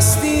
still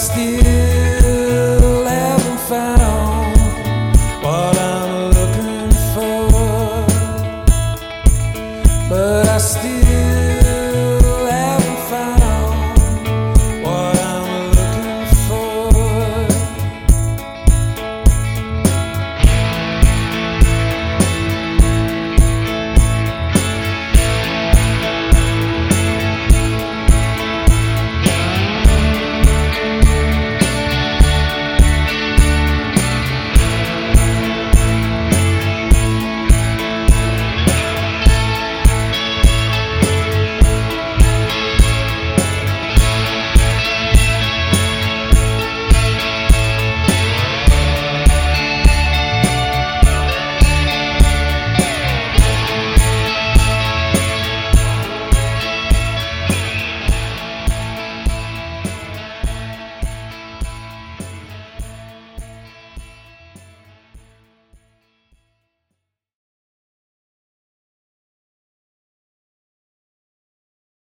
still haven't found what I'm looking for, but I still.